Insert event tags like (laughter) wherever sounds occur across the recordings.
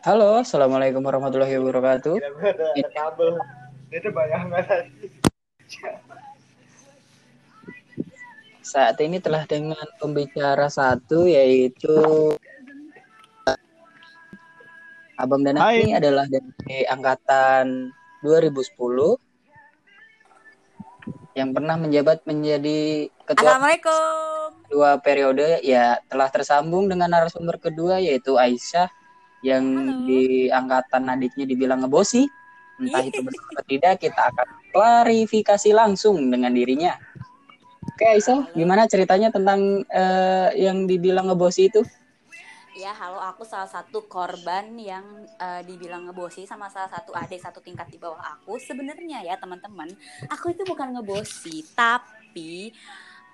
Halo, assalamualaikum warahmatullahi wabarakatuh. Ada kabel. Itu bayangan. Saat ini telah dengan pembicara satu yaitu Abang Dana Hai. ini adalah dari angkatan 2010 yang pernah menjabat menjadi ketua Assalamualaikum. dua periode ya telah tersambung dengan narasumber kedua yaitu Aisyah yang Halo. di angkatan adiknya dibilang ngebosi entah itu benar atau tidak kita akan klarifikasi langsung dengan dirinya oke Aisyah gimana ceritanya tentang eh, yang dibilang ngebosi itu Ya, halo aku salah satu korban yang eh, dibilang ngebosi sama salah satu adik satu tingkat di bawah aku. Sebenarnya ya, teman-teman, aku itu bukan ngebosi, tapi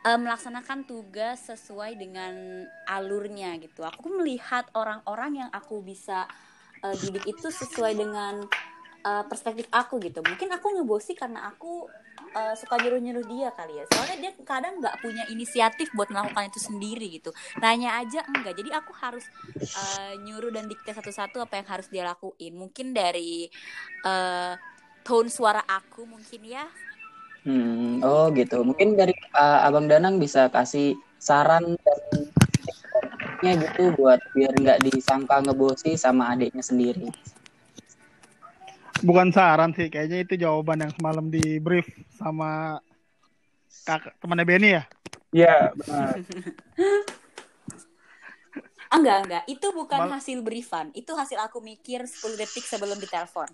eh, melaksanakan tugas sesuai dengan alurnya gitu. Aku melihat orang-orang yang aku bisa eh, didik itu sesuai dengan eh, perspektif aku gitu. Mungkin aku ngebosi karena aku eh, suka nyuruh-nyuruh dia kali ya. Soalnya dia kadang nggak punya inisiatif buat melakukan itu sendiri gitu. Nanya aja enggak. Jadi aku harus eh, nyuruh dan dikte satu-satu apa yang harus dia lakuin. Mungkin dari eh, tone suara aku mungkin ya. Hmm, oh gitu mungkin dari eh, Abang Danang bisa kasih saran dan gitu buat biar nggak disangka ngebosi sama adiknya sendiri Bukan saran sih, kayaknya itu jawaban yang semalam di brief sama kakak temannya Benny ya. Iya benar Ah, (laughs) enggak, enggak. Itu bukan Mal- hasil briefan. Itu hasil aku mikir 10 detik sebelum ditelepon.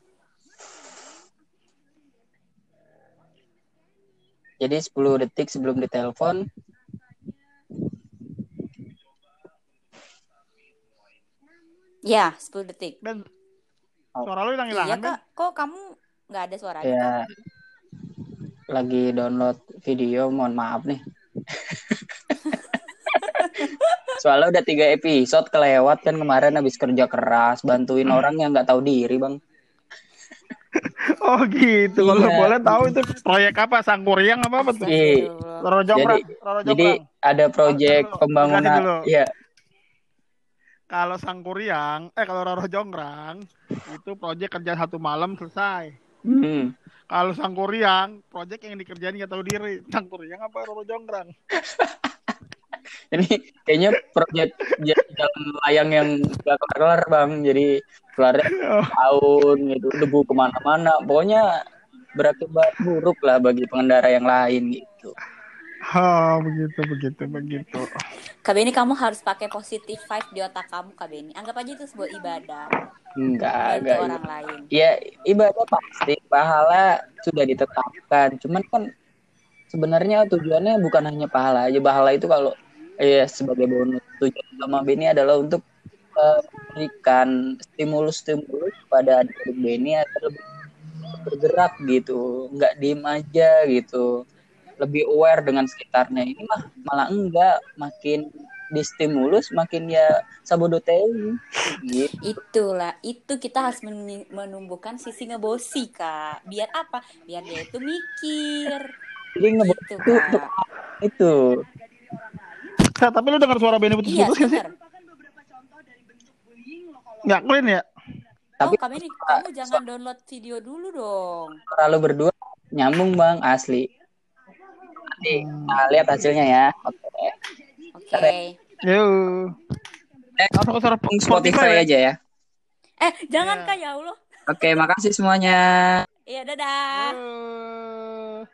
Jadi 10 detik sebelum ditelepon Ya, 10 detik. Dan Oh. suara lu hilang Iya, hilangan Kak. Kok kamu nggak ada suaranya, ya Kak? lagi download video mohon maaf nih. (laughs) Soalnya udah tiga episode kelewat kan kemarin habis kerja keras bantuin orang yang nggak tahu diri bang. Oh gitu. Kalau Iya. boleh tahu itu proyek apa? Sangkuriang apa apa tuh? Iya. Roro Jonggrang. Roro Jadi ada proyek dulu, pembangunan. Iya. Kalau Sangkuriang, eh kalau Roro Jonggrang itu proyek kerja satu malam selesai. Hmm. Kalau Sangkuriang, proyek yang dikerjain nggak tahu diri. Sangkuriang apa Roro Jonggrang? (laughs) Ini kayaknya proyek jalan layang yang gak kelar bang. Jadi kelarnya Oh, tahun gitu debu ke mana-mana. Pokoknya berakibat buruk lah bagi pengendara yang lain gitu. oh, begitu begitu begitu. Kak Beni, kamu harus pakai positif vibe di otak kamu, Kak Beni. Anggap aja itu sebuah ibadah. Enggak, enggak. orang lain. Ya ibadah pasti pahala sudah ditetapkan. Cuman kan sebenarnya tujuannya bukan hanya pahala aja. Pahala itu kalau ya sebagai bonus tujuan utama Beni adalah untuk eh, memberikan stimulus-stimulus pada adik-adik Beni agar lebih bergerak gitu, nggak diem aja gitu, lebih aware dengan sekitarnya. Ini mah malah enggak, makin distimulus makin ya sabodotei gitu. Itulah, itu kita harus men- menumbuhkan sisi ngebosi, Kak. Biar apa? Biar dia itu mikir. Jadi ngebut Gitu, itu untuk Kak. tapi lu dengar suara Benny Iya, putus-putus nggak sih? Nggak clean ya? Tapi oh, Kak Beni, kamu jangan download video dulu dong. kalau berdua nyambung bang asli. Nanti kita lihat hasilnya ya. Oke. Oke. Yuk. Langsung ke suara Spotify ya? aja ya. Eh, jangan Iya. Kak, ya Allah. Oke, makasih semuanya. Iya, dadah. Yuk.